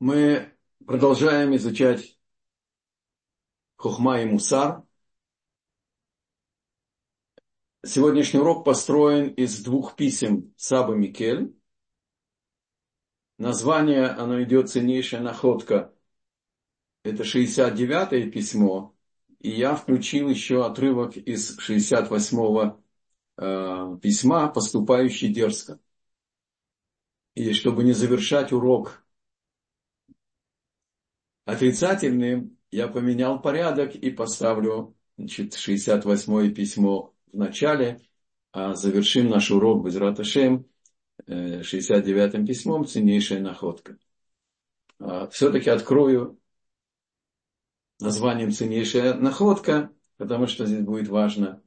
Мы продолжаем изучать Хохма и Мусар. Сегодняшний урок построен из двух писем Саба Микель. Название, оно идет ценнейшая находка. Это 69-е письмо. И я включил еще отрывок из 68-го э, письма, поступающий дерзко. И чтобы не завершать урок отрицательным, я поменял порядок и поставлю значит, 68 письмо в начале, а завершим наш урок без Раташем 69 письмом «Ценнейшая находка». А, Все-таки открою названием «Ценнейшая находка», потому что здесь будет важно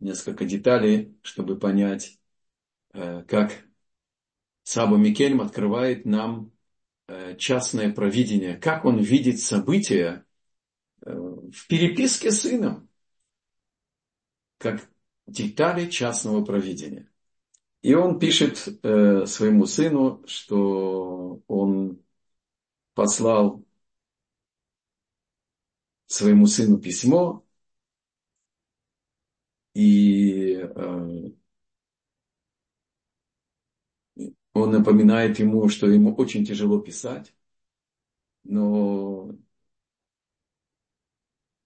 несколько деталей, чтобы понять, э, как Саба Микельм открывает нам Э, частное провидение, как он видит события э, в переписке с сыном, как детали частного провидения. И он пишет э, своему сыну, что он послал своему сыну письмо, и Он напоминает ему, что ему очень тяжело писать, но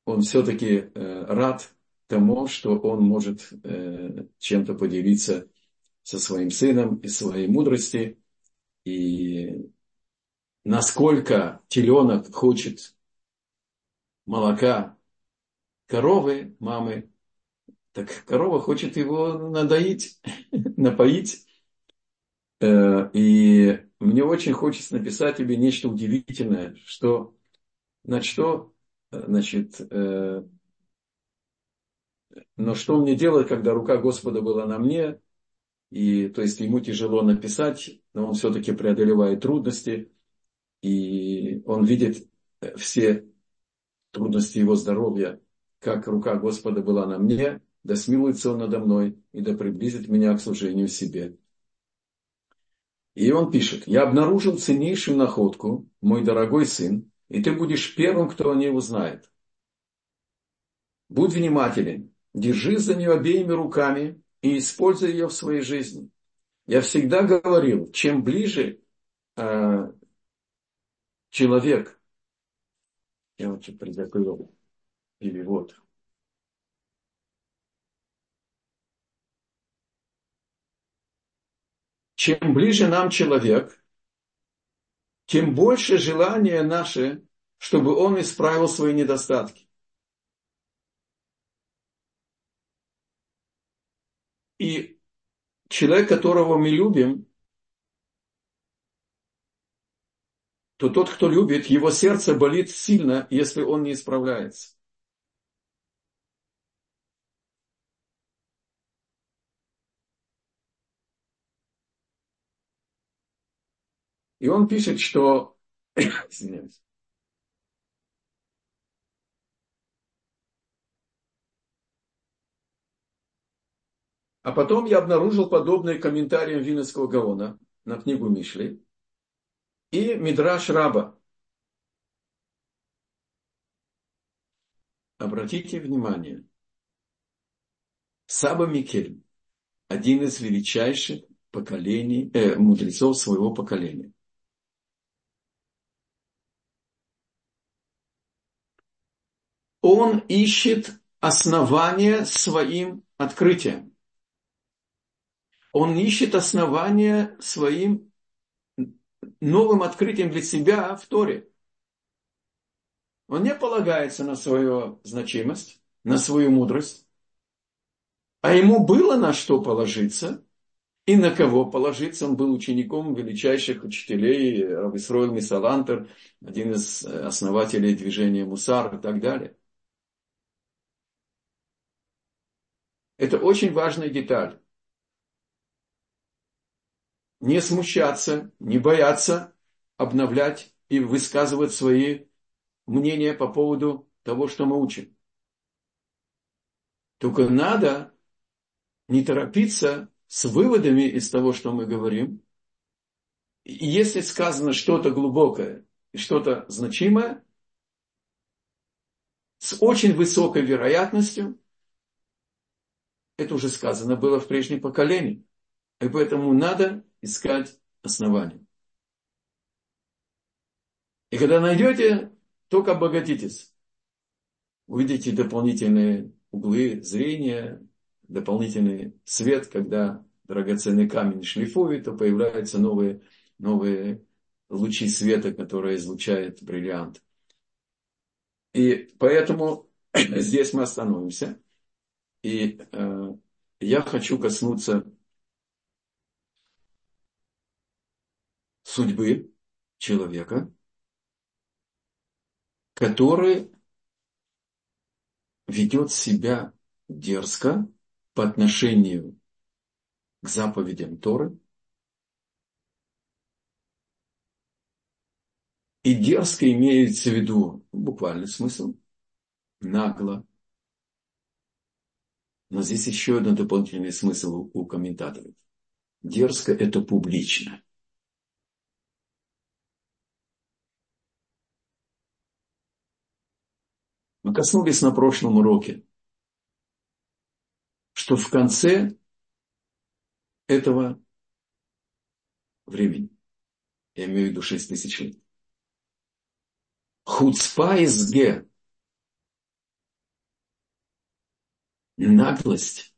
он все-таки э, рад тому, что он может э, чем-то поделиться со своим сыном и своей мудрости. И насколько теленок хочет молока коровы, мамы, так корова хочет его надоить, напоить. Э, и мне очень хочется написать тебе нечто удивительное, что, на что, э, значит, э, но что мне делать, когда рука Господа была на мне, и, то есть ему тяжело написать, но он все-таки преодолевает трудности, и он видит все трудности его здоровья, как рука Господа была на мне, да смилуется он надо мной, и да приблизит меня к служению себе. И он пишет, я обнаружил ценнейшую находку, мой дорогой сын, и ты будешь первым, кто о ней узнает. Будь внимателен, держи за нее обеими руками и используй ее в своей жизни. Я всегда говорил, чем ближе э, человек, я вот приготовил, или чем ближе нам человек, тем больше желание наше, чтобы он исправил свои недостатки. И человек, которого мы любим, то тот, кто любит, его сердце болит сильно, если он не исправляется. И он пишет, что... Извиняюсь. А потом я обнаружил подобные комментарии Винницкого Гаона на книгу Мишли и Мидраш Раба. Обратите внимание, Саба Микель, один из величайших поколений, э, мудрецов своего поколения. Он ищет основания своим открытием. Он ищет основания своим новым открытием для себя в Торе. Он не полагается на свою значимость, на свою мудрость, а ему было на что положиться и на кого положиться. Он был учеником величайших учителей, Рависроил Мисалантер, один из основателей движения Мусар и так далее. Это очень важная деталь. Не смущаться, не бояться обновлять и высказывать свои мнения по поводу того, что мы учим. Только надо не торопиться с выводами из того, что мы говорим. И если сказано что-то глубокое, что-то значимое с очень высокой вероятностью. Это уже сказано было в прежнем поколении. И поэтому надо искать основания. И когда найдете, только обогатитесь. Увидите дополнительные углы зрения, дополнительный свет, когда драгоценный камень шлифует, то появляются новые, новые лучи света, которые излучает бриллиант. И поэтому здесь мы остановимся. И э, я хочу коснуться судьбы человека, который ведет себя дерзко по отношению к заповедям Торы и дерзко имеется в виду буквальный смысл, нагло. Но здесь еще один дополнительный смысл у комментаторов. Дерзко – это публично. Мы коснулись на прошлом уроке, что в конце этого времени, я имею в виду 6 тысяч лет, хуцпа из наглость,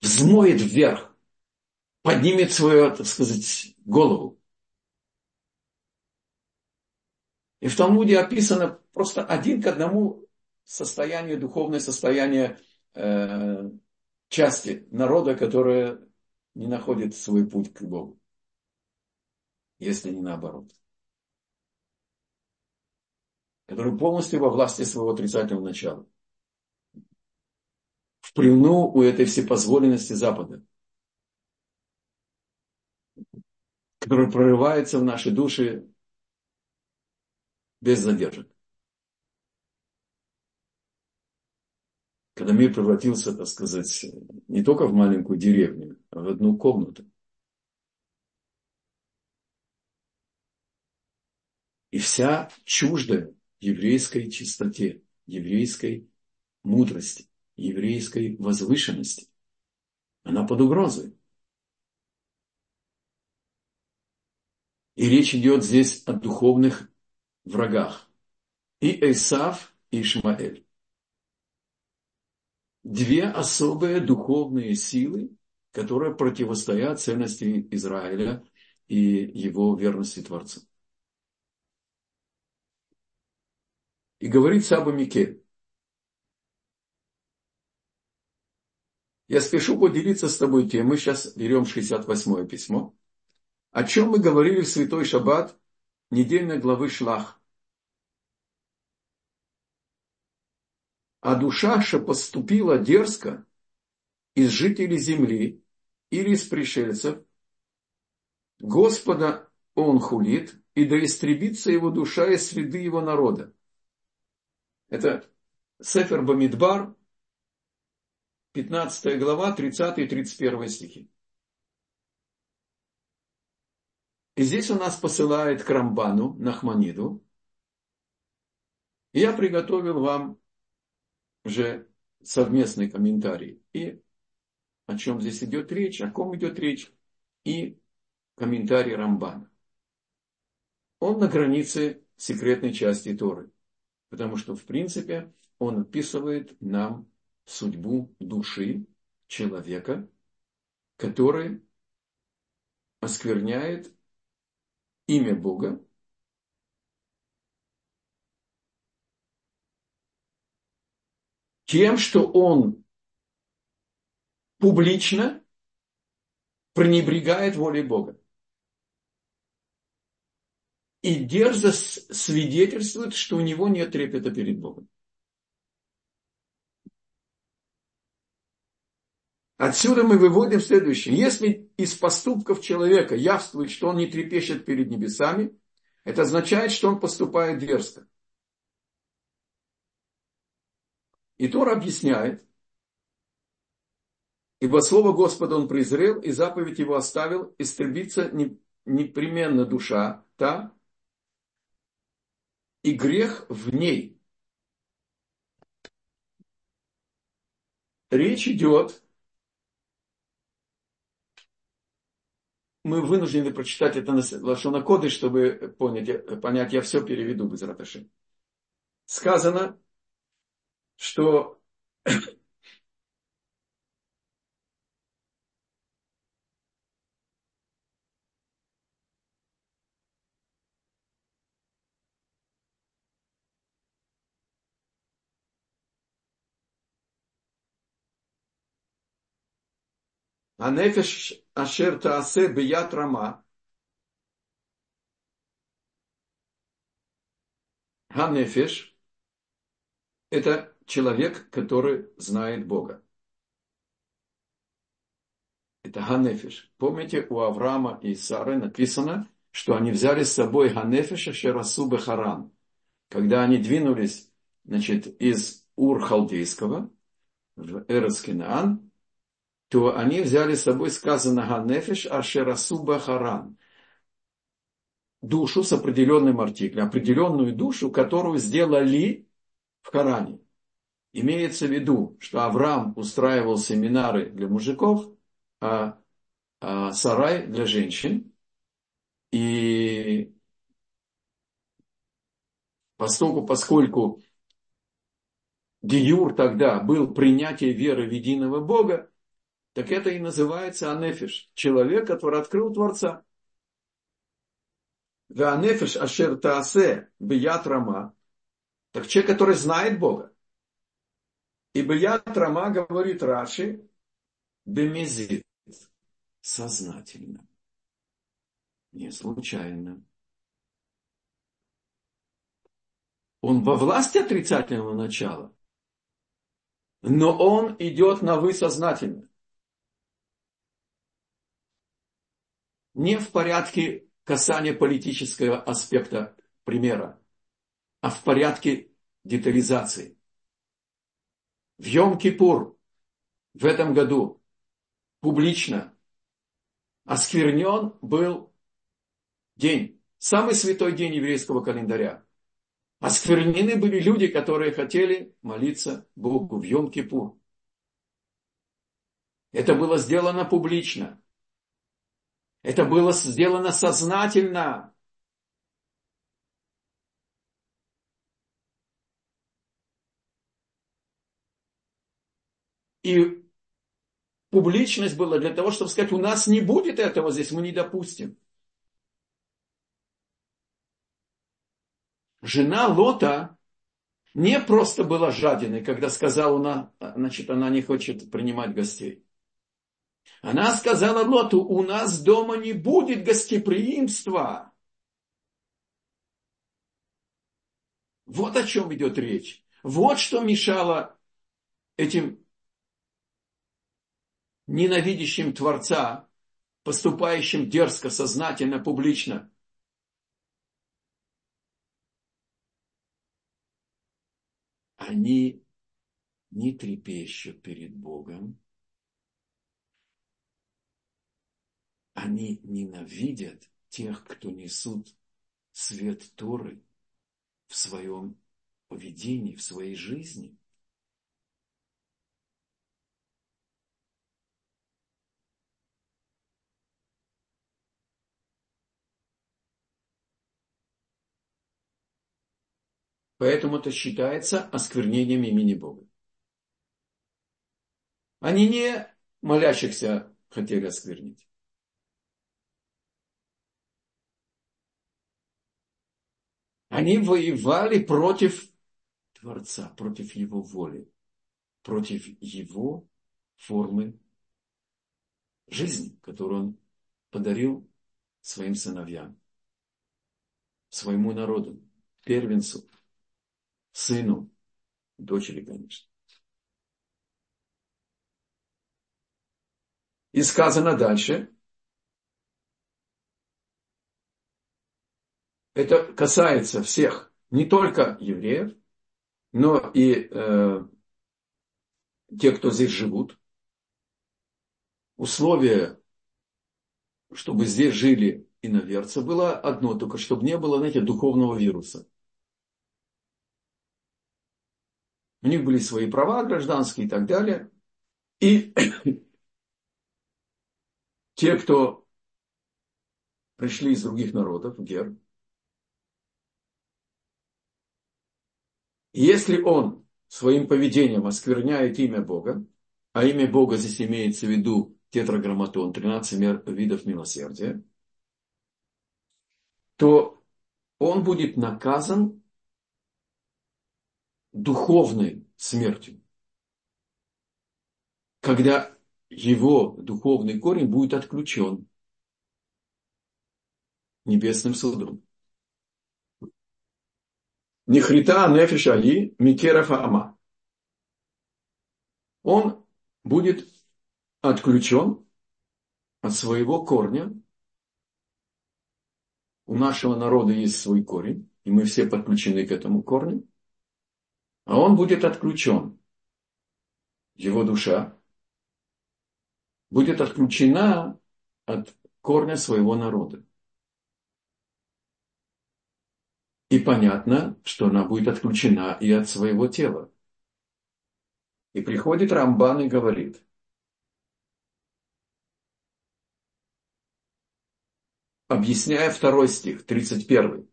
взмоет вверх, поднимет свою, так сказать, голову. И в Талмуде описано просто один к одному состояние, духовное состояние э, части народа, которая не находит свой путь к Богу. Если не наоборот. Который полностью во власти своего отрицательного начала. В плену у этой всепозволенности Запада. Который прорывается в наши души без задержек. когда мир превратился, так сказать, не только в маленькую деревню, а в одну комнату. И вся чуждая еврейской чистоте, еврейской мудрости, еврейской возвышенности, она под угрозой. И речь идет здесь о духовных врагах. И Эйсав, и Ишмаэль две особые духовные силы, которые противостоят ценности Израиля и его верности Творцу. И говорит Саба Микель, я спешу поделиться с тобой тем, мы сейчас берем 68-е письмо, о чем мы говорили в Святой Шаббат недельной главы Шлах. а душа, что поступила дерзко из жителей земли или из пришельцев, Господа он хулит, и да истребится его душа из среды его народа. Это Сефер Бамидбар, 15 глава, 30 и 31 стихи. И здесь он нас посылает к Рамбану, Нахманиду. И я приготовил вам уже совместный комментарий. И о чем здесь идет речь, о ком идет речь, и комментарий Рамбана. Он на границе секретной части Торы, потому что, в принципе, он описывает нам судьбу души человека, который оскверняет имя Бога тем, что он публично пренебрегает волей Бога. И дерзость свидетельствует, что у него нет трепета перед Богом. Отсюда мы выводим следующее. Если из поступков человека явствует, что он не трепещет перед небесами, это означает, что он поступает дерзко. И Тор объясняет, ибо слово Господа он презрел, и заповедь его оставил, истребиться непременно душа та, и грех в ней. Речь идет, мы вынуждены прочитать это на Лашона Коды, чтобы понять, понять, я все переведу без раташи. Сказано, что А нефеш ашер таасе бият рама. А – это человек, который знает Бога. Это Ганефиш. Помните, у Авраама и Сары написано, что они взяли с собой Ганефиша Шерасу Харан, Когда они двинулись значит, из Ур-Халдейского в Эрескинаан, то они взяли с собой сказано Ганефиш Ашерасу Бахаран. Душу с определенным артиклем, определенную душу, которую сделали в Коране. Имеется в виду, что Авраам устраивал семинары для мужиков, а, а сарай для женщин. И поскольку, поскольку Гиюр тогда был принятие веры в единого Бога, так это и называется анефиш. Человек, который открыл Творца. Да анефиш ашер таасе бият рама. Так человек, который знает Бога. И бият рама, говорит Раши, бемезит. Сознательно. Не случайно. Он во власти отрицательного начала. Но он идет на вы сознательно. Не в порядке касания политического аспекта примера, а в порядке детализации. В Йом-Кипур в этом году публично осквернен был день, самый святой день еврейского календаря. Осквернены были люди, которые хотели молиться Богу в Йом-Кипур. Это было сделано публично. Это было сделано сознательно. И публичность была для того, чтобы сказать, у нас не будет этого здесь, мы не допустим. Жена Лота не просто была жадиной, когда сказала, она, значит, она не хочет принимать гостей. Она сказала Лоту, у нас дома не будет гостеприимства. Вот о чем идет речь. Вот что мешало этим ненавидящим Творца, поступающим дерзко, сознательно, публично. Они не трепещут перед Богом, они ненавидят тех, кто несут свет Торы в своем поведении, в своей жизни. Поэтому это считается осквернением имени Бога. Они не молящихся хотели осквернить. Они воевали против Творца, против Его воли, против Его формы жизни, которую Он подарил своим сыновьям, своему народу, первенцу, сыну, дочери, конечно. И сказано дальше, это касается всех, не только евреев, но и э, тех, кто здесь живут. Условие, чтобы здесь жили иноверцы, было одно, только чтобы не было, знаете, духовного вируса. У них были свои права гражданские и так далее. И те, кто пришли из других народов, гер, если он своим поведением оскверняет имя Бога, а имя Бога здесь имеется в виду тетраграмматон, 13 видов милосердия, то он будет наказан духовной смертью. Когда его духовный корень будет отключен небесным судом. Нихрита нефиш али микерафа ама. Он будет отключен от своего корня. У нашего народа есть свой корень, и мы все подключены к этому корню. А он будет отключен. Его душа будет отключена от корня своего народа. И понятно, что она будет отключена и от своего тела. И приходит Рамбан и говорит, объясняя второй стих, 31.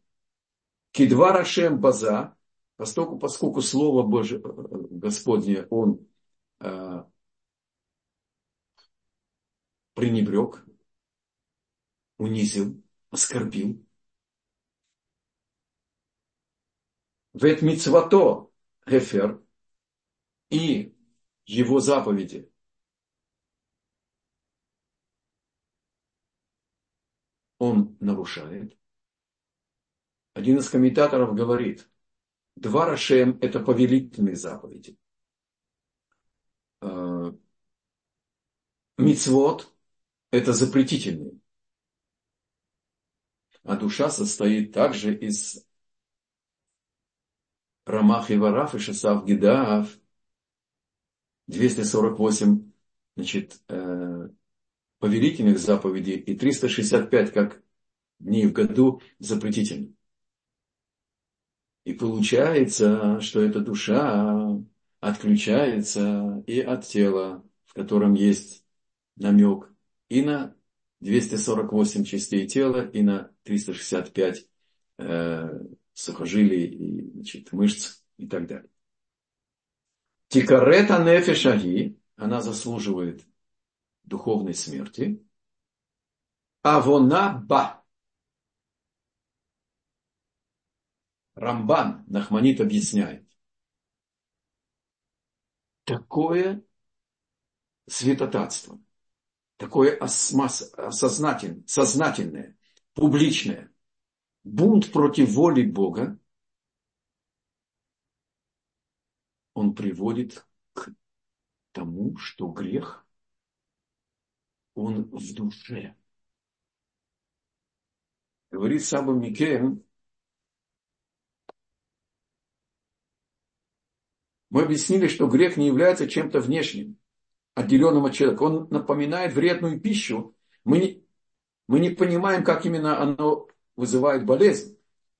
Кидва Рашем База, поскольку, поскольку Слово Божие, Господне он э, пренебрег, унизил, оскорбил, Вет мицвато гефер и его заповеди. Он нарушает. Один из комментаторов говорит, два Рашем – это повелительные заповеди. А, мицвод – это запретительные. А душа состоит также из Рамах и Вараф и Шасав Гидаав, 248 значит, э, повелительных заповедей и 365 как дней в году запретительных. И получается, что эта душа отключается и от тела, в котором есть намек, и на 248 частей тела, и на 365 э, сухожилий и значит, мышц и так далее. Тикарета нефешаги, она заслуживает духовной смерти. А вона ба. Рамбан Нахманит объясняет. Такое святотатство, такое осознательное, сознательное, публичное, бунт против воли Бога, он приводит к тому, что грех, он в душе. Говорит Саба Микен, мы объяснили, что грех не является чем-то внешним, отделенным от человека. Он напоминает вредную пищу. Мы не, мы не понимаем, как именно оно вызывает болезнь.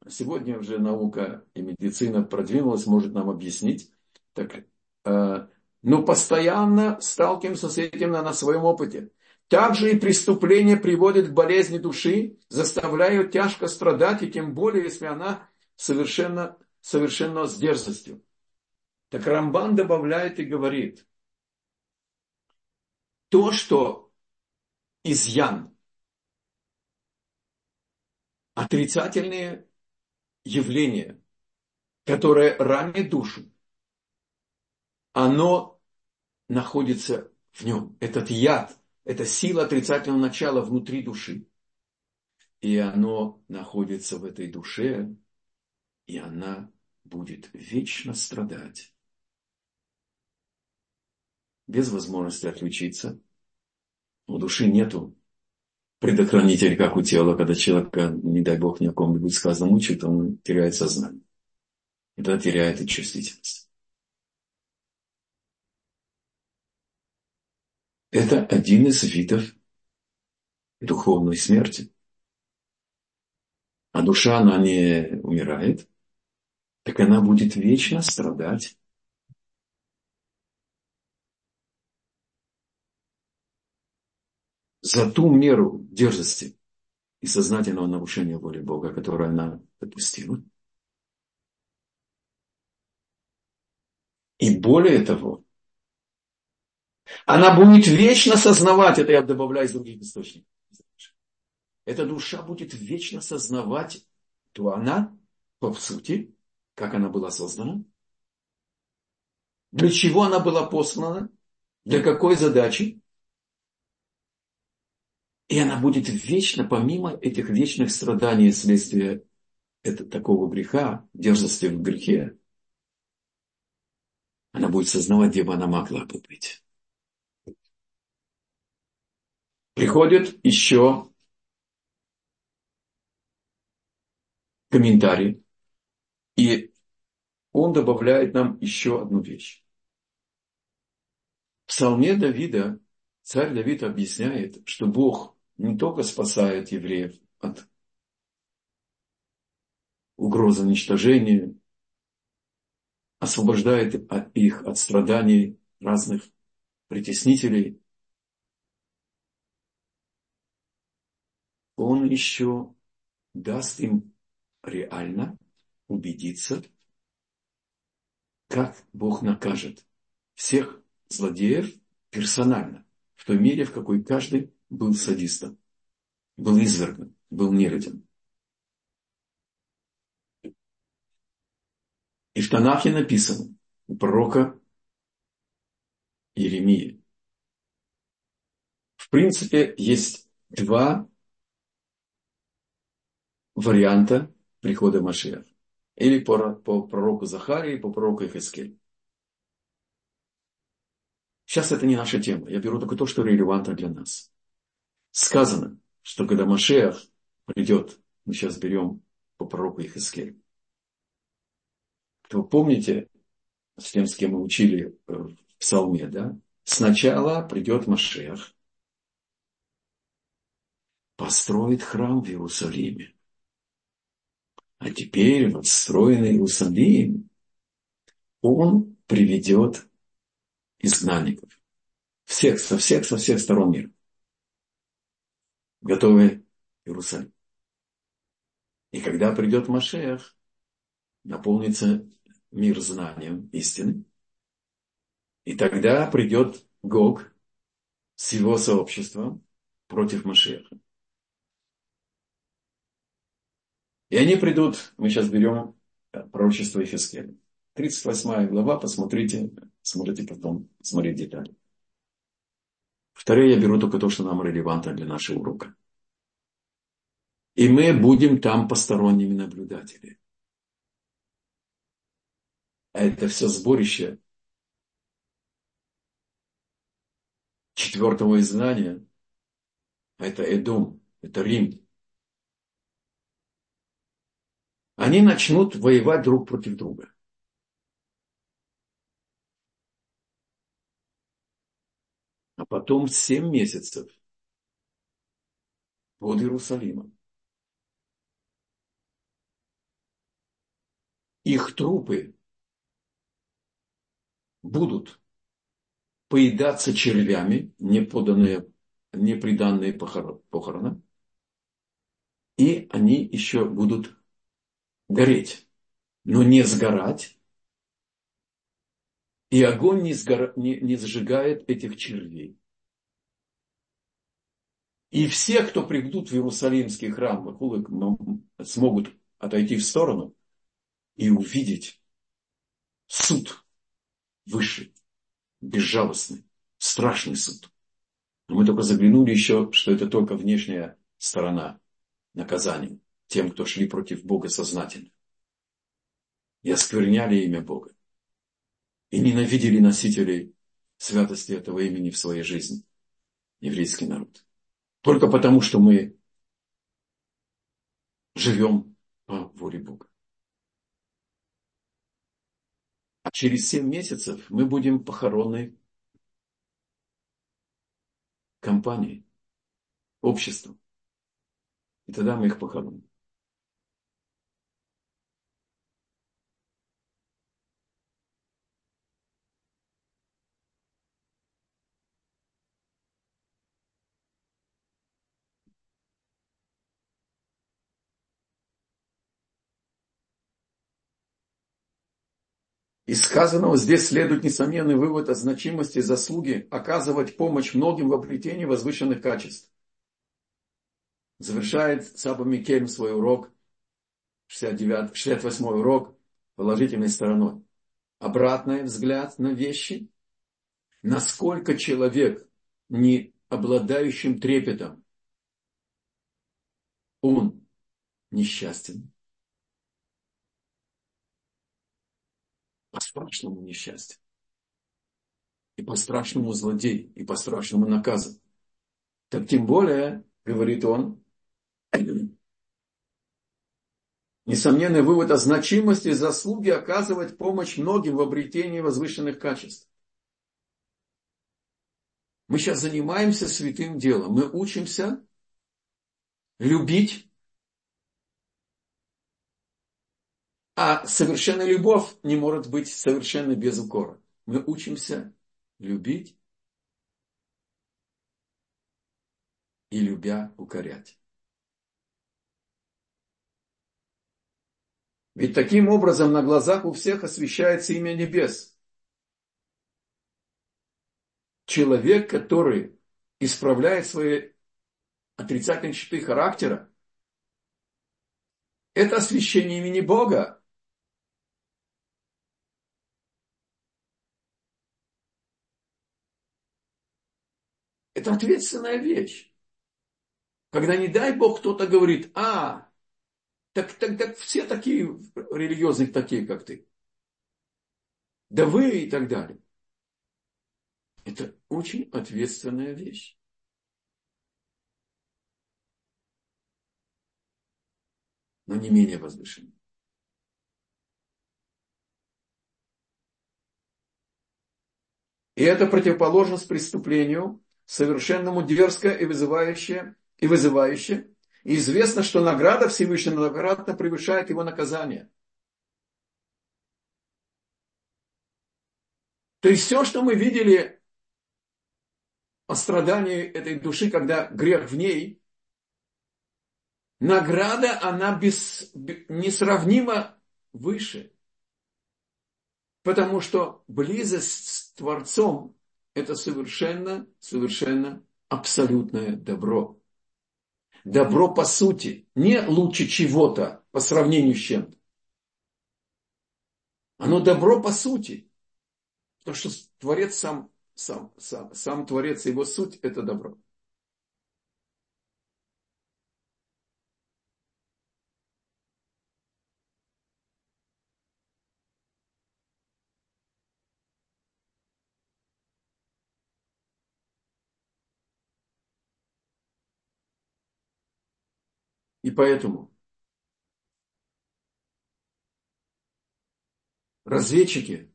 Сегодня уже наука и медицина продвинулась, может нам объяснить. Так, э, но постоянно сталкиваемся с этим на, на своем опыте. Также и преступление приводит к болезни души, заставляет тяжко страдать, и тем более, если она совершенно, совершенно с дерзостью. Так Рамбан добавляет и говорит, то, что изъян отрицательные явления, которые ранят душу, оно находится в нем. Этот яд, эта сила отрицательного начала внутри души. И оно находится в этой душе, и она будет вечно страдать. Без возможности отключиться. У души нету предохранитель, как у тела, когда человека, не дай бог, ни о ком-нибудь сказано мучает, он теряет сознание. И тогда теряет и чувствительность. Это один из видов духовной смерти. А душа, она не умирает, так она будет вечно страдать за ту меру дерзости и сознательного нарушения воли Бога, которое она допустила. И более того, она будет вечно сознавать, это я добавляю из других источников. Эта душа будет вечно сознавать, то она, по сути, как она была создана, для чего она была послана, для какой задачи. И она будет вечно, помимо этих вечных страданий следствия это, такого греха, дерзости в грехе, она будет сознавать, где бы она могла бы быть. Приходит еще комментарий, и он добавляет нам еще одну вещь. В псалме Давида царь Давид объясняет, что Бог не только спасает евреев от угрозы уничтожения, освобождает их от страданий разных притеснителей, он еще даст им реально убедиться, как Бог накажет всех злодеев персонально, в той мере, в какой каждый был садистом, был изверган, был нероден. И в Танахе написано у пророка Иеремии. В принципе, есть два варианта прихода Машиах. Или по, по пророку Захарии, по пророку Ихискель. Сейчас это не наша тема. Я беру только то, что релевантно для нас. Сказано, что когда Машех придет, мы сейчас берем по пророку Ихискель. Вы помните, с тем, с кем мы учили в Псалме, да? Сначала придет Машех, построит храм в Иерусалиме. А теперь в отстроенный Иерусалим он приведет изгнанников. Всех, со всех, со всех сторон мира. Готовы Иерусалим. И когда придет Машех, наполнится мир знанием истины. И тогда придет Гог с его сообществом против Машеха. И они придут, мы сейчас берем пророчество Ефескеля. 38 глава, посмотрите, сможете потом смотреть детали. Второе, я беру только то, что нам релевантно для нашего урока. И мы будем там посторонними наблюдателями. А это все сборище четвертого изгнания. Это Эдом, это Рим. Они начнут воевать друг против друга. А потом семь месяцев под Иерусалимом. Их трупы будут поедаться червями, не поданные, не приданные похороны, и они еще будут гореть, но не сгорать, и огонь не, сгора... не, не сжигает этих червей. И все, кто придут в Иерусалимский храм, смогут отойти в сторону и увидеть суд высший, безжалостный, страшный суд. Но мы только заглянули еще, что это только внешняя сторона наказания тем, кто шли против Бога сознательно и оскверняли имя Бога и ненавидели носителей святости этого имени в своей жизни, еврейский народ. Только потому, что мы живем по воле Бога. А через семь месяцев мы будем похоронной компанией, обществом. И тогда мы их похороним. Из сказанного здесь следует несомненный вывод о значимости заслуги оказывать помощь многим в обретении возвышенных качеств. Завершает Саба Микельм свой урок, 69, 68 урок, положительной стороной. Обратный взгляд на вещи. Насколько человек, не обладающим трепетом, он несчастен. По-страшному несчастен. И по-страшному злодей, и по-страшному наказан. Так тем более, говорит он, несомненный вывод о значимости заслуги оказывать помощь многим в обретении возвышенных качеств. Мы сейчас занимаемся святым делом. Мы учимся любить. А совершенная любовь не может быть совершенно без укора. Мы учимся любить и любя укорять. Ведь таким образом на глазах у всех освещается имя небес. Человек, который исправляет свои отрицательные черты характера, это освящение имени Бога. Это ответственная вещь. Когда, не дай Бог, кто-то говорит, а, так, так, так все такие религиозные, такие, как ты. Да вы и так далее. Это очень ответственная вещь. Но не менее возвышенная. И это противоположность преступлению, совершенному дерзкое и вызывающее, и вызывающее, и известно, что награда Всевышнего многократно превышает его наказание. То есть все, что мы видели о страдании этой души, когда грех в ней, награда, она без, несравнимо выше. Потому что близость с Творцом – это совершенно, совершенно абсолютное добро добро по сути, не лучше чего-то по сравнению с чем-то. Оно добро по сути. Потому что Творец сам, сам, сам, сам Творец, его суть – это добро. И поэтому разведчики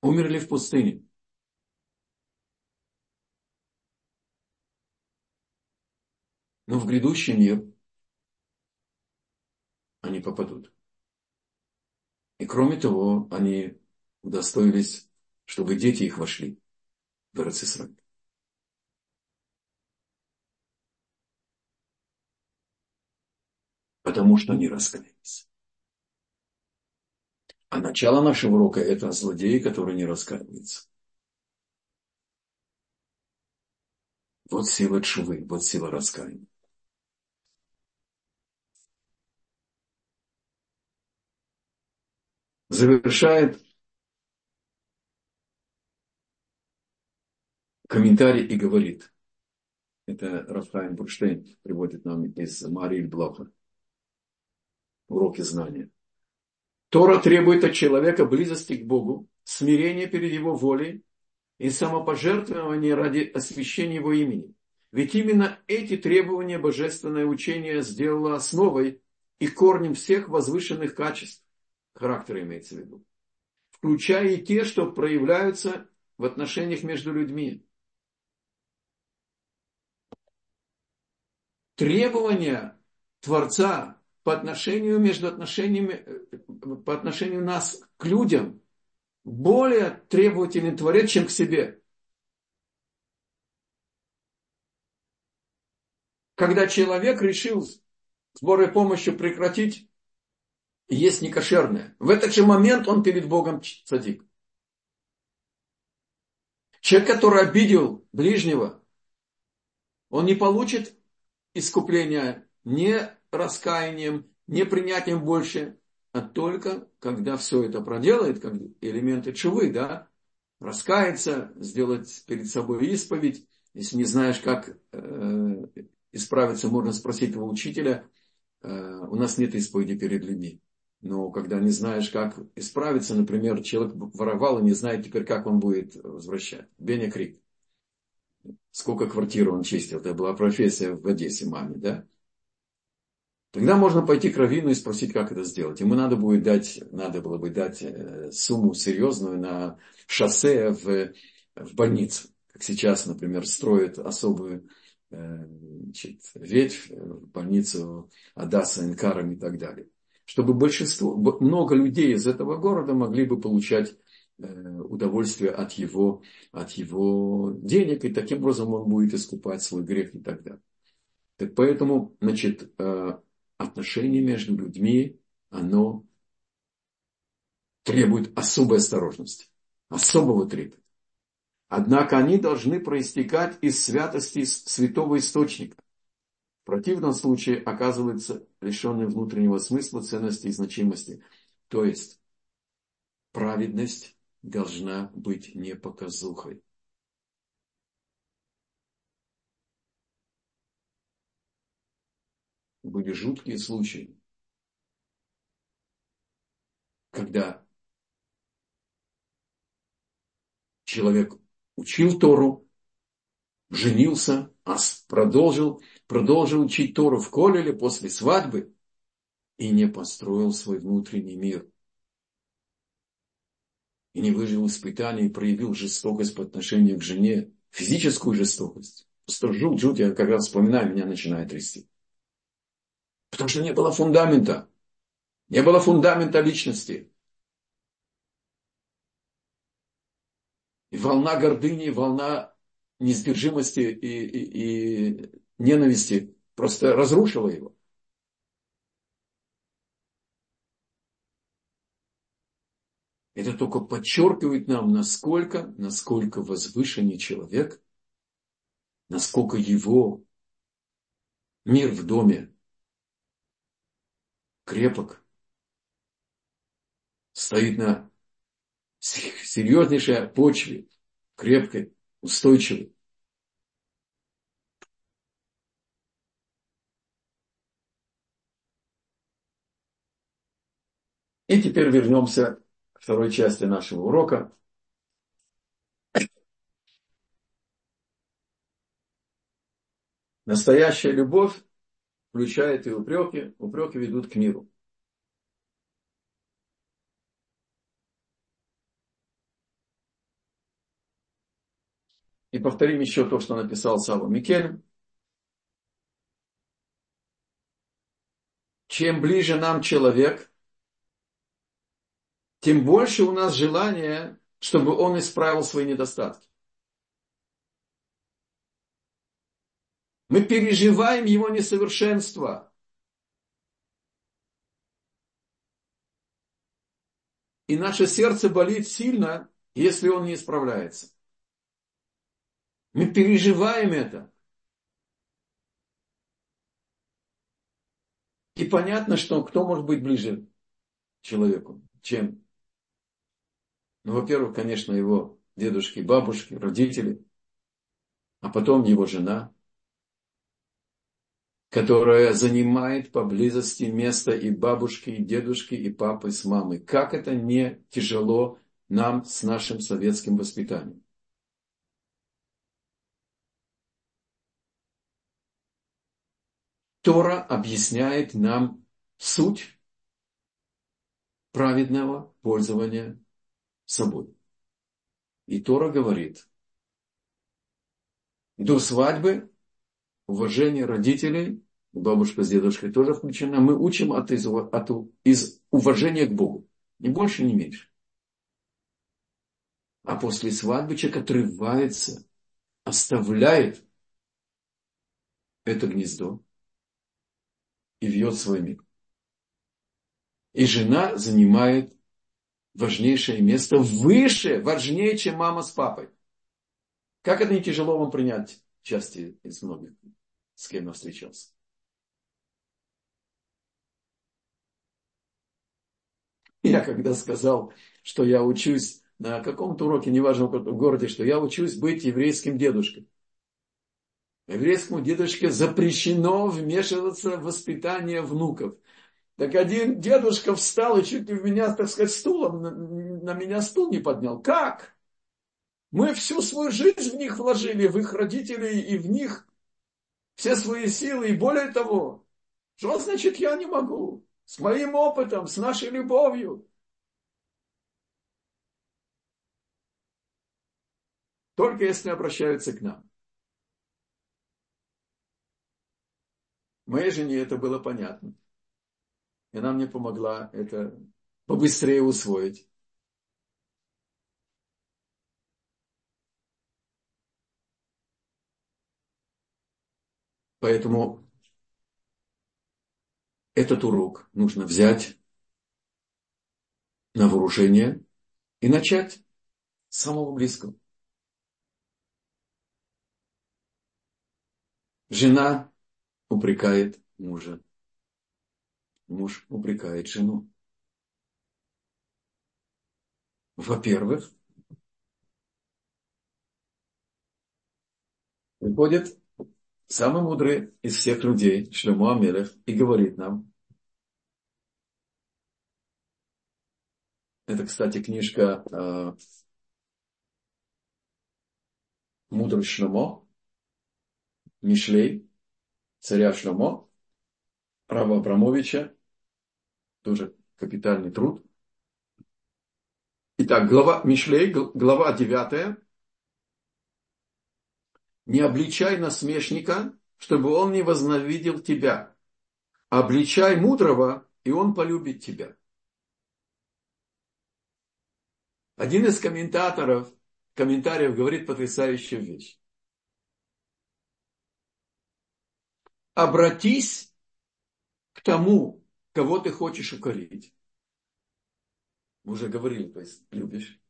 умерли в пустыне. Но в грядущий мир они попадут. И кроме того, они удостоились, чтобы дети их вошли в Иерусалим. Потому что они раскаялись. А начало нашего урока – это злодеи, которые не раскаиваются. Вот сила чувы, вот сила раскаяния. Завершает комментарий и говорит, это Рафаэль Бурштейн приводит нам из Марии Блоха уроки знания. Тора требует от человека близости к Богу, смирения перед Его волей и самопожертвования ради освящения Его имени. Ведь именно эти требования божественное учение сделало основой и корнем всех возвышенных качеств, характера имеется в виду, включая и те, что проявляются в отношениях между людьми. Требования Творца по отношению между отношениями, по отношению нас к людям более требовательный Творец, чем к себе. Когда человек решил с Божьей помощью прекратить есть некошерное. В этот же момент он перед Богом цадик. Человек, который обидел ближнего, он не получит искупления не раскаянием, не принятием больше, а только когда все это проделает, как элементы чувы, да, раскаяться, сделать перед собой исповедь. Если не знаешь, как э, исправиться, можно спросить его учителя. Э, у нас нет исповеди перед людьми. Но когда не знаешь, как исправиться, например, человек воровал и не знает теперь, как он будет возвращать. Беня Крик. Сколько квартир он чистил. Это была профессия в Одессе маме, да? Тогда можно пойти к Равину и спросить, как это сделать. Ему надо будет дать, надо было бы дать э, сумму серьезную на шоссе в, в больницу. Как сейчас, например, строят особую э, значит, ветвь больницу Адаса, Инкаром и так далее. Чтобы большинство, много людей из этого города могли бы получать э, удовольствие от его, от его денег, и таким образом он будет искупать свой грех и так далее. Так поэтому, значит, отношение между людьми, оно требует особой осторожности, особого трепета. Однако они должны проистекать из святости святого источника. В противном случае оказывается лишенным внутреннего смысла, ценности и значимости. То есть праведность должна быть не показухой. Были жуткие случаи, когда человек учил Тору, женился, а продолжил, продолжил учить Тору в Колеле после свадьбы и не построил свой внутренний мир. И не выжил испытаний, и проявил жестокость по отношению к жене, физическую жестокость. Просто жуть, жуть, я когда вспоминаю, меня начинает трясти. Потому что не было фундамента. Не было фундамента личности. И волна гордыни, волна несдержимости и, и, и ненависти просто разрушила его. Это только подчеркивает нам, насколько, насколько возвышенный человек, насколько его мир в доме крепок, стоит на серьезнейшей почве, крепкой, устойчивой. И теперь вернемся к второй части нашего урока. Настоящая любовь включает и упреки, упреки ведут к миру. И повторим еще то, что написал Сава Микель. Чем ближе нам человек, тем больше у нас желания, чтобы он исправил свои недостатки. Мы переживаем его несовершенство. И наше сердце болит сильно, если он не исправляется. Мы переживаем это. И понятно, что кто может быть ближе человеку, чем? Ну, во-первых, конечно, его дедушки, бабушки, родители, а потом его жена, которая занимает поблизости место и бабушки, и дедушки, и папы с мамой. Как это не тяжело нам с нашим советским воспитанием. Тора объясняет нам суть праведного пользования собой. И Тора говорит, до свадьбы уважение родителей бабушка с дедушкой тоже включена, мы учим от, из, от, из уважения к Богу. Ни больше, ни меньше. А после свадьбы человек отрывается, оставляет это гнездо и вьет свой мир. И жена занимает важнейшее место выше, важнее, чем мама с папой. Как это не тяжело вам принять части из многих, с кем я встречался? Я когда сказал, что я учусь на каком-то уроке, неважно в городе, что я учусь быть еврейским дедушкой. Еврейскому дедушке запрещено вмешиваться в воспитание внуков. Так один дедушка встал и чуть ли в меня, так сказать, стулом, на, на меня стул не поднял. Как? Мы всю свою жизнь в них вложили, в их родителей и в них все свои силы. И более того, что значит я не могу? С моим опытом, с нашей любовью. Только если обращаются к нам. Моей жене это было понятно. И она мне помогла это побыстрее усвоить. Поэтому этот урок нужно взять на вооружение и начать с самого близкого. Жена упрекает мужа муж упрекает жену? Во-первых, приходит самый мудрый из всех людей, Шлему Амелех, и говорит нам, это, кстати, книжка э, «Мудрый Шлемо», Мишлей, царя Шлемо, Рава Абрамовича, тоже капитальный труд. Итак, глава Мишлей, глава 9. Не обличай насмешника, чтобы он не возненавидел тебя. Обличай мудрого, и он полюбит тебя. Один из комментаторов, комментариев говорит потрясающую вещь. Обратись к тому, кого ты хочешь укорить. Мы уже говорили, то есть любишь.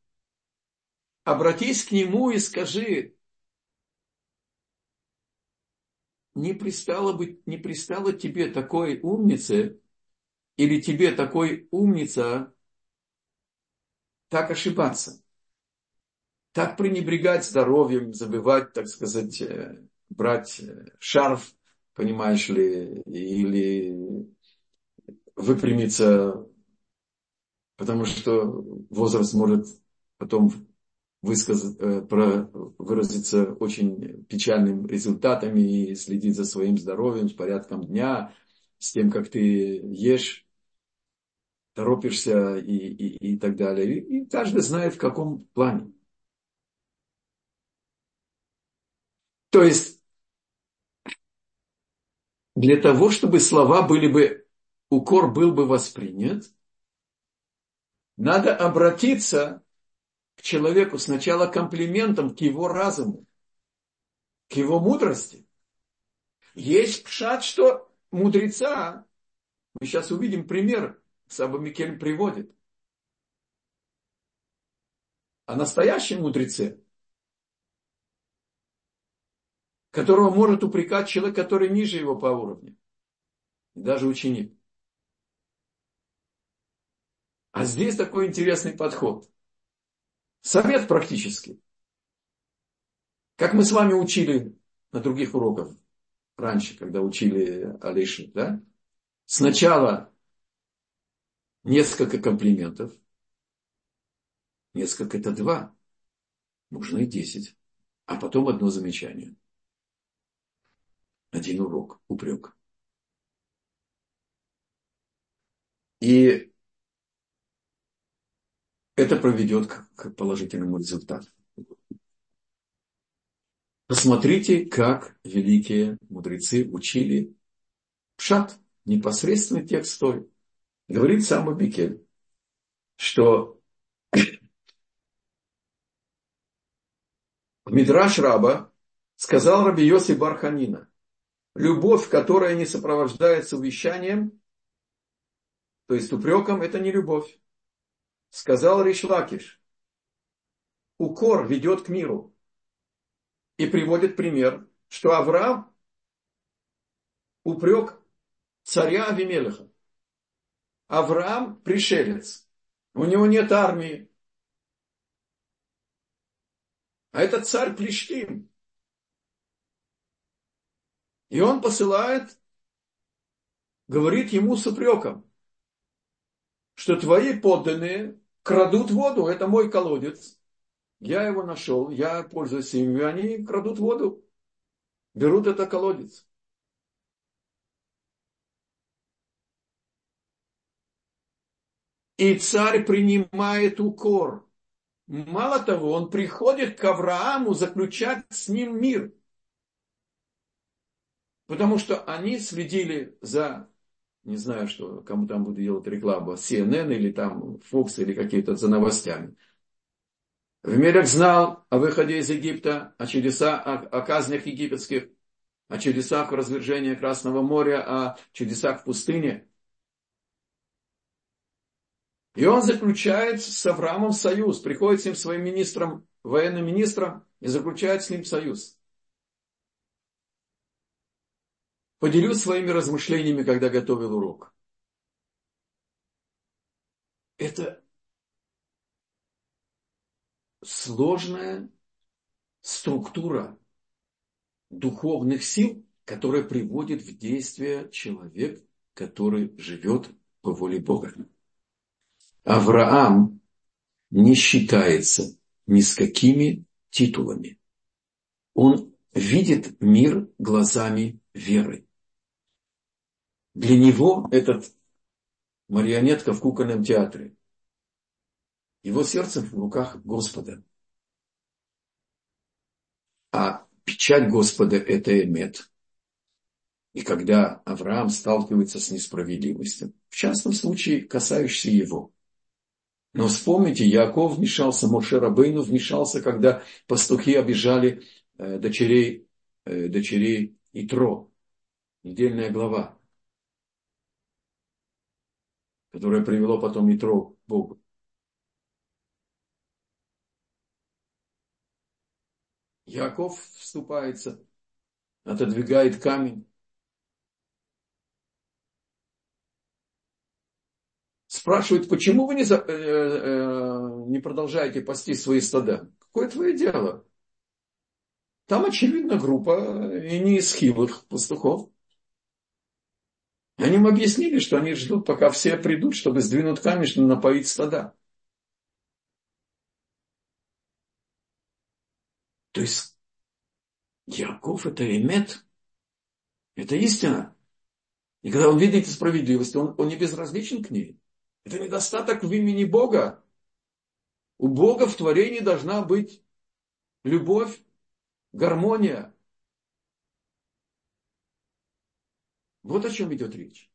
Обратись к нему и скажи, не пристало, быть, не пристало тебе такой умнице, или тебе такой умница так ошибаться, так пренебрегать здоровьем, забывать, так сказать, э, брать э, шарф понимаешь ли, или выпрямиться, потому что возраст может потом высказать, э, про, выразиться очень печальными результатами и следить за своим здоровьем, с порядком дня, с тем, как ты ешь, торопишься и, и, и так далее. И, и каждый знает, в каком плане. То есть для того, чтобы слова были бы, укор был бы воспринят, надо обратиться к человеку сначала комплиментом к его разуму, к его мудрости. Есть пшат, что мудреца, мы сейчас увидим пример, Саба Микель приводит, о настоящем мудреце, которого может упрекать человек, который ниже его по уровню. даже ученик. А здесь такой интересный подход. Совет практически. Как мы с вами учили на других уроках раньше, когда учили Алиши, да? Сначала несколько комплиментов. Несколько это два. Можно и десять. А потом одно замечание один урок, упрек. И это проведет к положительному результату. Посмотрите, как великие мудрецы учили пшат, непосредственный текст той. Говорит сам Бикель, что Мидраш Раба сказал Раби Йоси Барханина, любовь, которая не сопровождается увещанием, то есть упреком это не любовь. Сказал Ришлакиш, укор ведет к миру. И приводит пример, что Авраам упрек царя Авимелеха. Авраам пришелец. У него нет армии. А это царь Плештим. И он посылает, говорит ему с упреком, что твои подданные крадут воду, это мой колодец. Я его нашел, я пользуюсь им, и они крадут воду, берут это колодец. И царь принимает укор. Мало того, он приходит к Аврааму заключать с ним мир. Потому что они следили за, не знаю, что, кому там буду делать рекламу, CNN или там Fox или какие-то за В знал о выходе из Египта, о чудесах, о, о казнях египетских, о чудесах развержения Красного моря, о чудесах в пустыне. И он заключает с Авраамом союз, приходит с ним своим министром, военным министром, и заключает с ним союз. Поделюсь своими размышлениями, когда готовил урок. Это сложная структура духовных сил, которая приводит в действие человек, который живет по воле Бога. Авраам не считается ни с какими титулами. Он видит мир глазами веры. Для него этот марионетка в кукольном театре. Его сердце в руках Господа. А печать Господа – это эмет. И когда Авраам сталкивается с несправедливостью, в частном случае касающейся его, но вспомните, Яков вмешался, Моше Рабейну вмешался, когда пастухи обижали э, дочерей, э, дочерей Итро. Недельная глава, которая привело потом Итро к Богу. Яков вступается, отодвигает камень. спрашивают, почему вы не, за, э, э, не продолжаете пасти свои стада? Какое твое дело? Там, очевидно, группа и не из хилых пастухов. Они им объяснили, что они ждут, пока все придут, чтобы сдвинуть камень, чтобы напоить стада. То есть Яков это имет, это истина. И когда он видит справедливость, он, он не безразличен к ней. Это недостаток в имени Бога. У Бога в творении должна быть любовь, гармония. Вот о чем идет речь.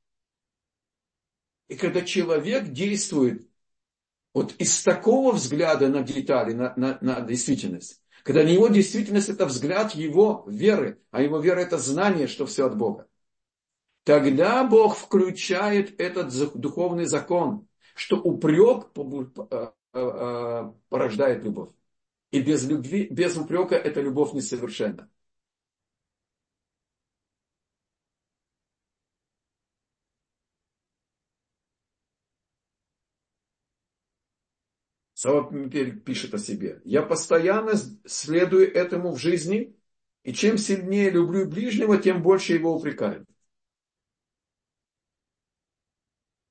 И когда человек действует вот из такого взгляда на детали, на, на, на действительность, когда не его действительность это взгляд его веры, а его вера это знание, что все от Бога. Тогда Бог включает этот духовный закон, что упрек э, э, э, порождает любовь. И без любви, без упрека эта любовь несовершенна. Сава пишет о себе. Я постоянно следую этому в жизни, и чем сильнее люблю ближнего, тем больше его упрекаю.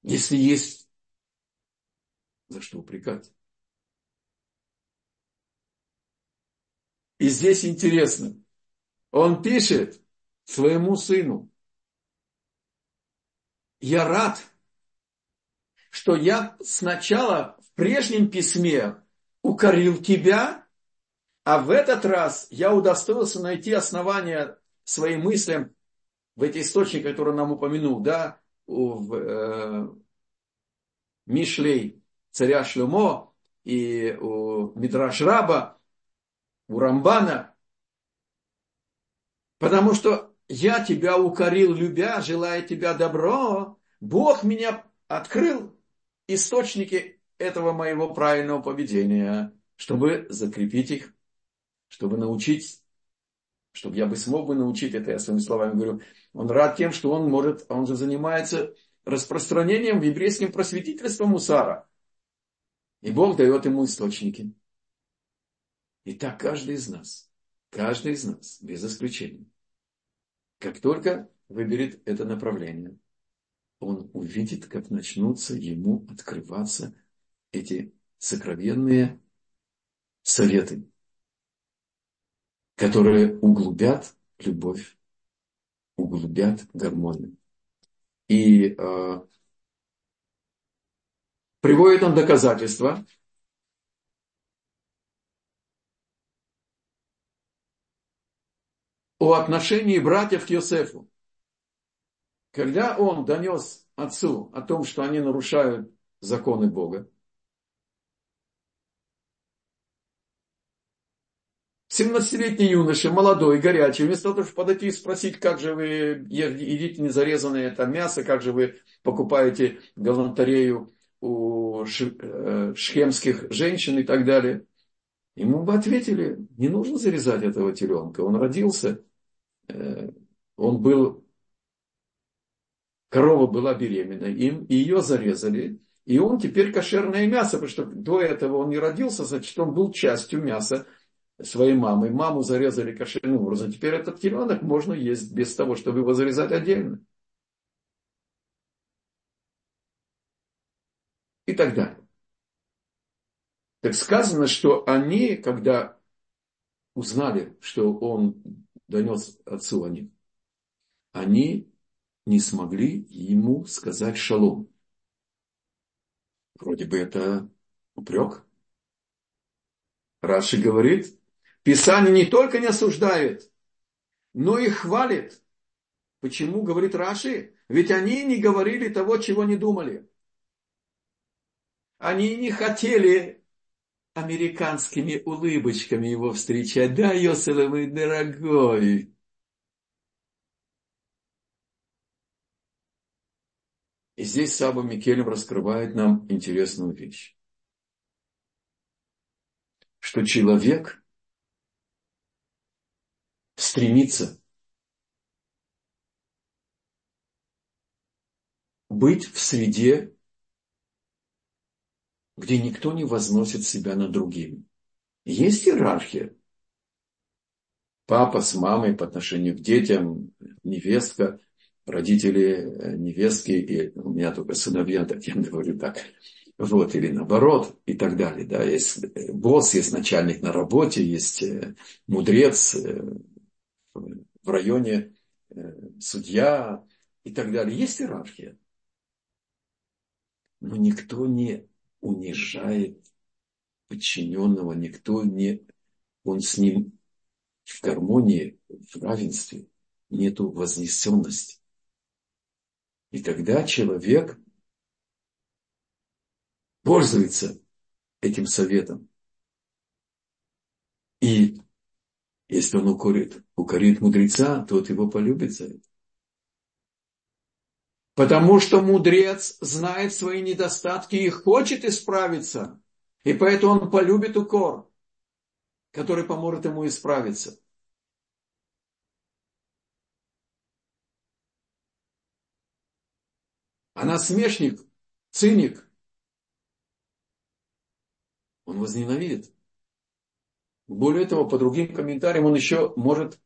Если есть за что упрекать. И здесь интересно. Он пишет своему сыну. Я рад, что я сначала в прежнем письме укорил тебя, а в этот раз я удостоился найти основания своим мыслям в эти источники, которые нам упомянул, да, в э, Мишлей царя Шлюмо и у Мидраш Раба, у Рамбана. Потому что я тебя укорил, любя, желая тебя добро. Бог меня открыл источники этого моего правильного поведения, чтобы закрепить их, чтобы научить, чтобы я бы смог бы научить, это я своими словами говорю, он рад тем, что он может, он же занимается распространением еврейским просветительством Мусара. И Бог дает ему источники. И так каждый из нас, каждый из нас, без исключения, как только выберет это направление, он увидит, как начнутся ему открываться эти сокровенные советы, которые углубят любовь, углубят гармонию. И э, приводит он доказательства, о отношении братьев к Йосефу. Когда он донес отцу о том, что они нарушают законы Бога, 17-летний юноша, молодой, горячий, вместо того, чтобы подойти и спросить, как же вы едите незарезанное там мясо, как же вы покупаете галантерею у э, шхемских женщин? и так далее, ему бы ответили, не нужно зарезать этого теленка, он родился, он был, корова была беременна им, и ее зарезали, и он теперь кошерное мясо, потому что до этого он не родился, значит, он был частью мяса своей мамы. Маму зарезали кошерным образом. Теперь этот теленок можно есть без того, чтобы его зарезать отдельно. И так далее. Так сказано, что они, когда узнали, что он донес отцу о них, они не смогли ему сказать шалом. Вроде бы это упрек. Раши говорит, Писание не только не осуждает, но и хвалит. Почему, говорит Раши? Ведь они не говорили того, чего не думали. Они не хотели американскими улыбочками его встречать. Да, Йосиф, мой дорогой. И здесь Саба Микелем раскрывает нам интересную вещь. Что человек стремится быть в среде, где никто не возносит себя над другими. Есть иерархия. Папа с мамой по отношению к детям, невестка, родители невестки, и у меня только сыновья, так я говорю так, вот, или наоборот, и так далее. Да. Есть босс, есть начальник на работе, есть э, мудрец, э, в районе э, судья и так далее. Есть иерархия. Но никто не унижает подчиненного, никто не, он с ним в гармонии, в равенстве, нету вознесенности. И тогда человек пользуется этим советом. И если он укорит, укорит мудреца, тот его полюбит за это. Потому что мудрец знает свои недостатки и хочет исправиться. И поэтому он полюбит укор, который поможет ему исправиться. А насмешник, циник, он возненавидит. Более того, по другим комментариям он еще может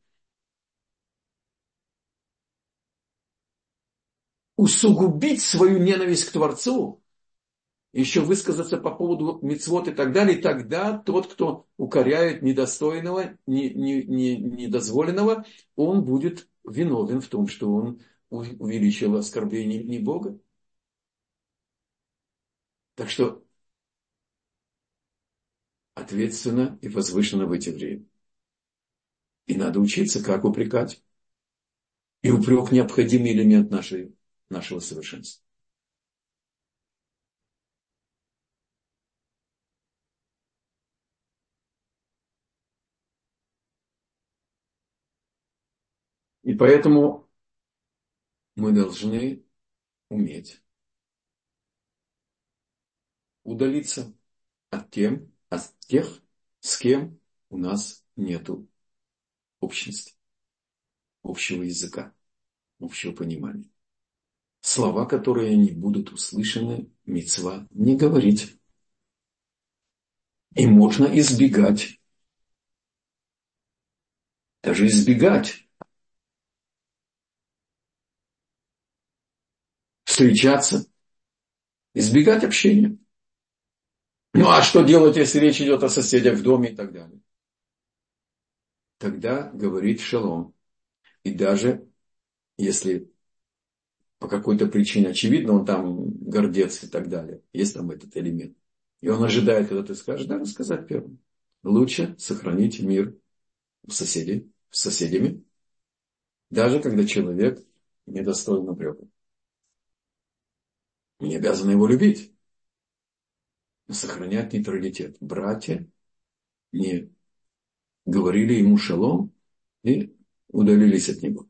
усугубить свою ненависть к Творцу, еще высказаться по поводу мецвод и так далее, тогда тот, кто укоряет недостойного, не, не, не, недозволенного, он будет виновен в том, что он увеличил оскорбление не Бога. Так что ответственно и возвышенно эти время. И надо учиться, как упрекать. И упрек необходимый элемент нашей, нашего совершенства. И поэтому мы должны уметь удалиться от, тем, от тех, с кем у нас нету общности, общего языка, общего понимания. Слова, которые не будут услышаны, мецва не говорить. И можно избегать. Даже избегать. Встречаться. Избегать общения. Ну а что делать, если речь идет о соседях в доме и так далее? Тогда говорит шалом. И даже если по какой-то причине очевидно, он там гордец и так далее. Есть там этот элемент. И он ожидает, когда ты скажешь, да, рассказать первым. Лучше сохранить мир у соседей, с соседями, даже когда человек недостоин напрека. Мы не обязаны его любить, сохранять нейтралитет. Братья не говорили ему шалом и удалились от него.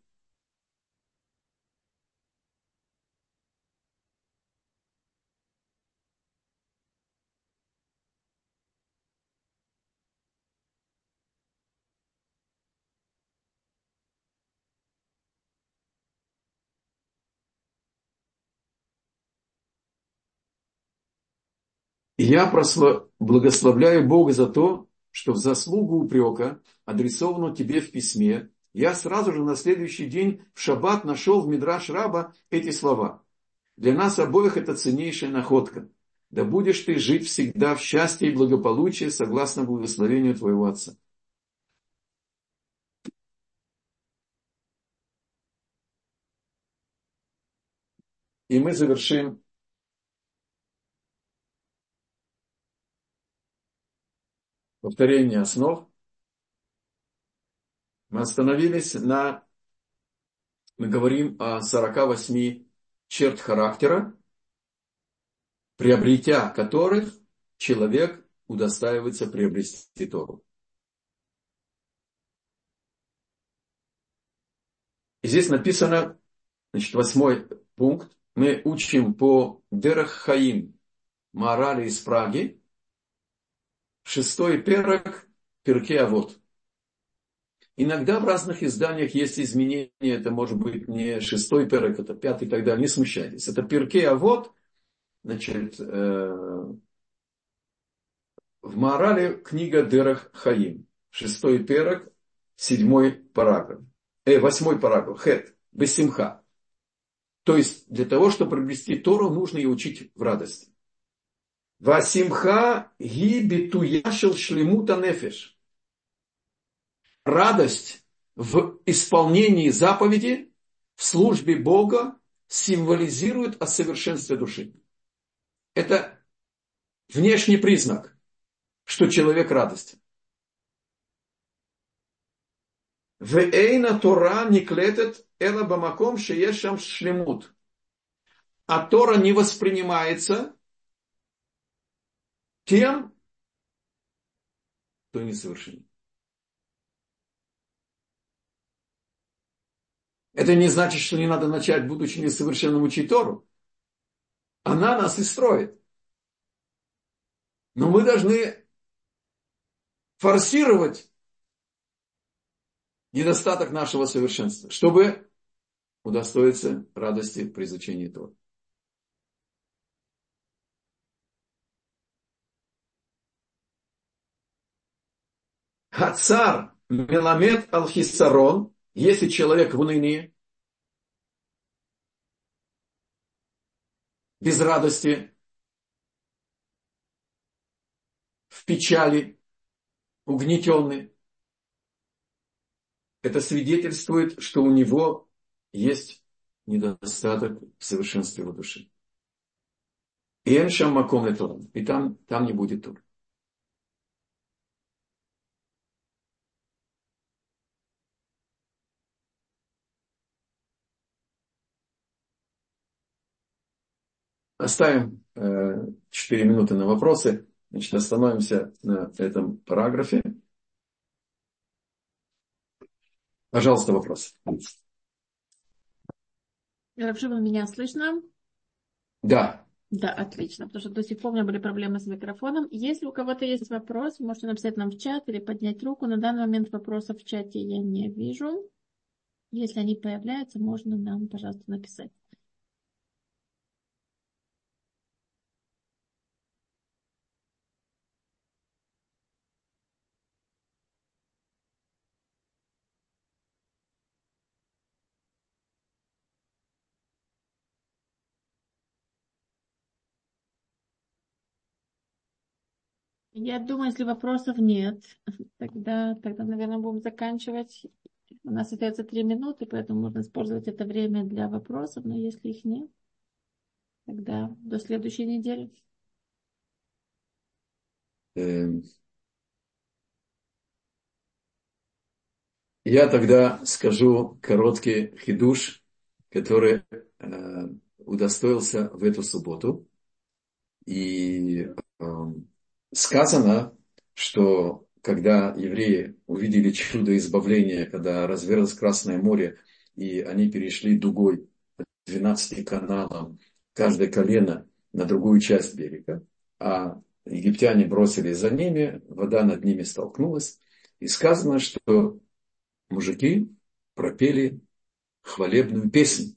Я благословляю Бога за то, что в заслугу упрека, адресованного тебе в письме, я сразу же на следующий день в шаббат нашел в Мидраш Раба эти слова. Для нас обоих это ценнейшая находка. Да будешь ты жить всегда в счастье и благополучии, согласно благословению твоего Отца. И мы завершим повторение основ. Мы остановились на, мы говорим о 48 черт характера, приобретя которых человек удостаивается приобрести Тору. И здесь написано, значит, восьмой пункт. Мы учим по Дерах Хаим Морали из Праги, шестой перок Перке Авод. Иногда в разных изданиях есть изменения, это может быть не шестой перок, это пятый и так далее, не смущайтесь. Это Перке Авод, значит, э, в Морале книга Дерах Хаим, шестой перок, седьмой параграф, э, восьмой параграф, хет, бессимха. То есть для того, чтобы приобрести Тору, нужно ее учить в радости. Васимха ги битуяшил шлемута нефеш. Радость в исполнении заповеди, в службе Бога символизирует о совершенстве души. Это внешний признак, что человек радостен. Вейна Тора не клетет эла бамаком шлемут. А Тора не воспринимается тем, кто несовершенен. Это не значит, что не надо начать, будучи несовершенным, учить Тору. Она нас и строит. Но мы должны форсировать недостаток нашего совершенства, чтобы удостоиться радости при изучении Торы. Хацар Меламед Алхисарон, если человек в унынии, без радости, в печали, угнетенный, это свидетельствует, что у него есть недостаток в совершенстве его души. И эншам и там, там не будет тур. Оставим 4 э, минуты на вопросы. Значит, остановимся на этом параграфе. Пожалуйста, вопрос. Равшива, меня слышно? Да. Да, отлично, потому что до сих пор у меня были проблемы с микрофоном. Если у кого-то есть вопрос, можете написать нам в чат или поднять руку. На данный момент вопросов в чате я не вижу. Если они появляются, можно нам, пожалуйста, написать. Я думаю, если вопросов нет, тогда, тогда, наверное, будем заканчивать. У нас остается три минуты, поэтому можно использовать это время для вопросов, но если их нет, тогда до следующей недели. Эм. Я тогда скажу короткий хидуш, который э, удостоился в эту субботу. И э, сказано, что когда евреи увидели чудо избавления, когда разверзлось Красное море, и они перешли дугой 12 каналом, каждое колено на другую часть берега, а египтяне бросили за ними, вода над ними столкнулась, и сказано, что мужики пропели хвалебную песню.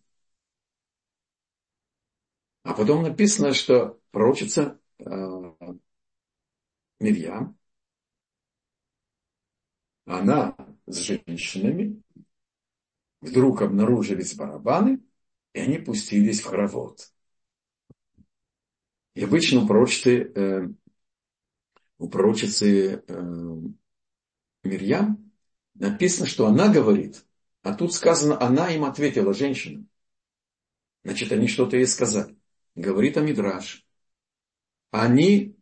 А потом написано, что пророчица э, Мирьям, она с женщинами, вдруг обнаружились барабаны, и они пустились в хоровод. И обычно у пророчицы, э, у пророчицы э, Мирьям написано, что она говорит, а тут сказано, она им ответила, женщина. Значит, они что-то ей сказали. Говорит о Мидраш. Они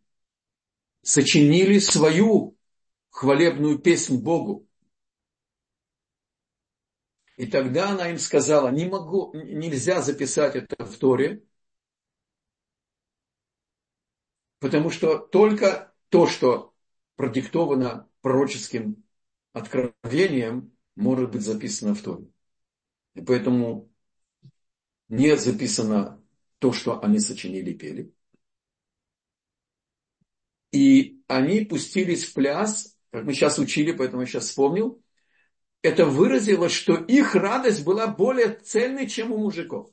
сочинили свою хвалебную песнь Богу. И тогда она им сказала, не могу, нельзя записать это в Торе, потому что только то, что продиктовано пророческим откровением, может быть записано в Торе. И поэтому не записано то, что они сочинили и пели. И они пустились в пляс, как мы сейчас учили, поэтому я сейчас вспомнил. Это выразило, что их радость была более цельной, чем у мужиков.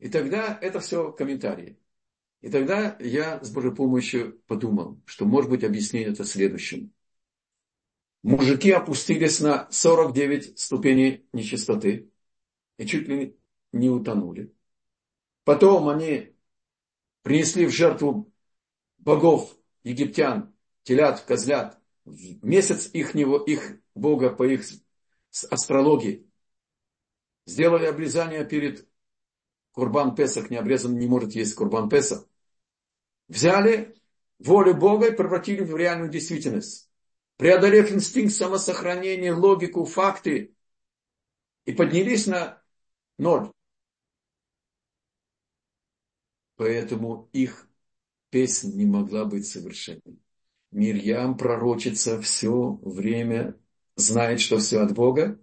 И тогда это все комментарии. И тогда я с Божьей помощью подумал, что может быть объяснение это следующим. Мужики опустились на 49 ступеней нечистоты и чуть ли не утонули. Потом они принесли в жертву богов египтян, телят, козлят, месяц их, него, их бога по их астрологии. Сделали обрезание перед Курбан Песах, не обрезан не может есть Курбан Песах. Взяли волю Бога и превратили в реальную действительность. Преодолев инстинкт самосохранения, логику, факты, и поднялись на ноль. Поэтому их песня не могла быть совершенной. Мирьям, пророчица, все время знает, что все от Бога,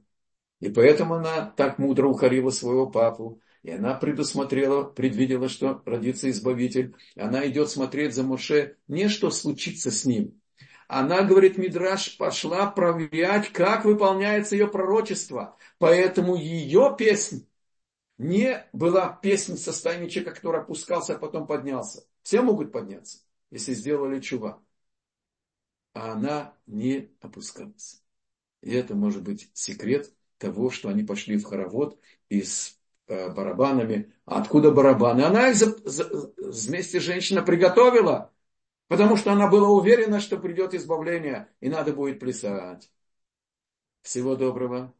и поэтому она так мудро укорила своего папу, и она предусмотрела, предвидела, что родится Избавитель. Она идет смотреть за Моше, не что случится с ним. Она, говорит Мидраш, пошла проверять, как выполняется ее пророчество. Поэтому ее песня не была песня в человека, который опускался, а потом поднялся. Все могут подняться, если сделали чува. А она не опускалась. И это может быть секрет того, что они пошли в хоровод и с э, барабанами. А откуда барабаны? Она их за, за, вместе женщина приготовила, потому что она была уверена, что придет избавление, и надо будет плясать. Всего доброго.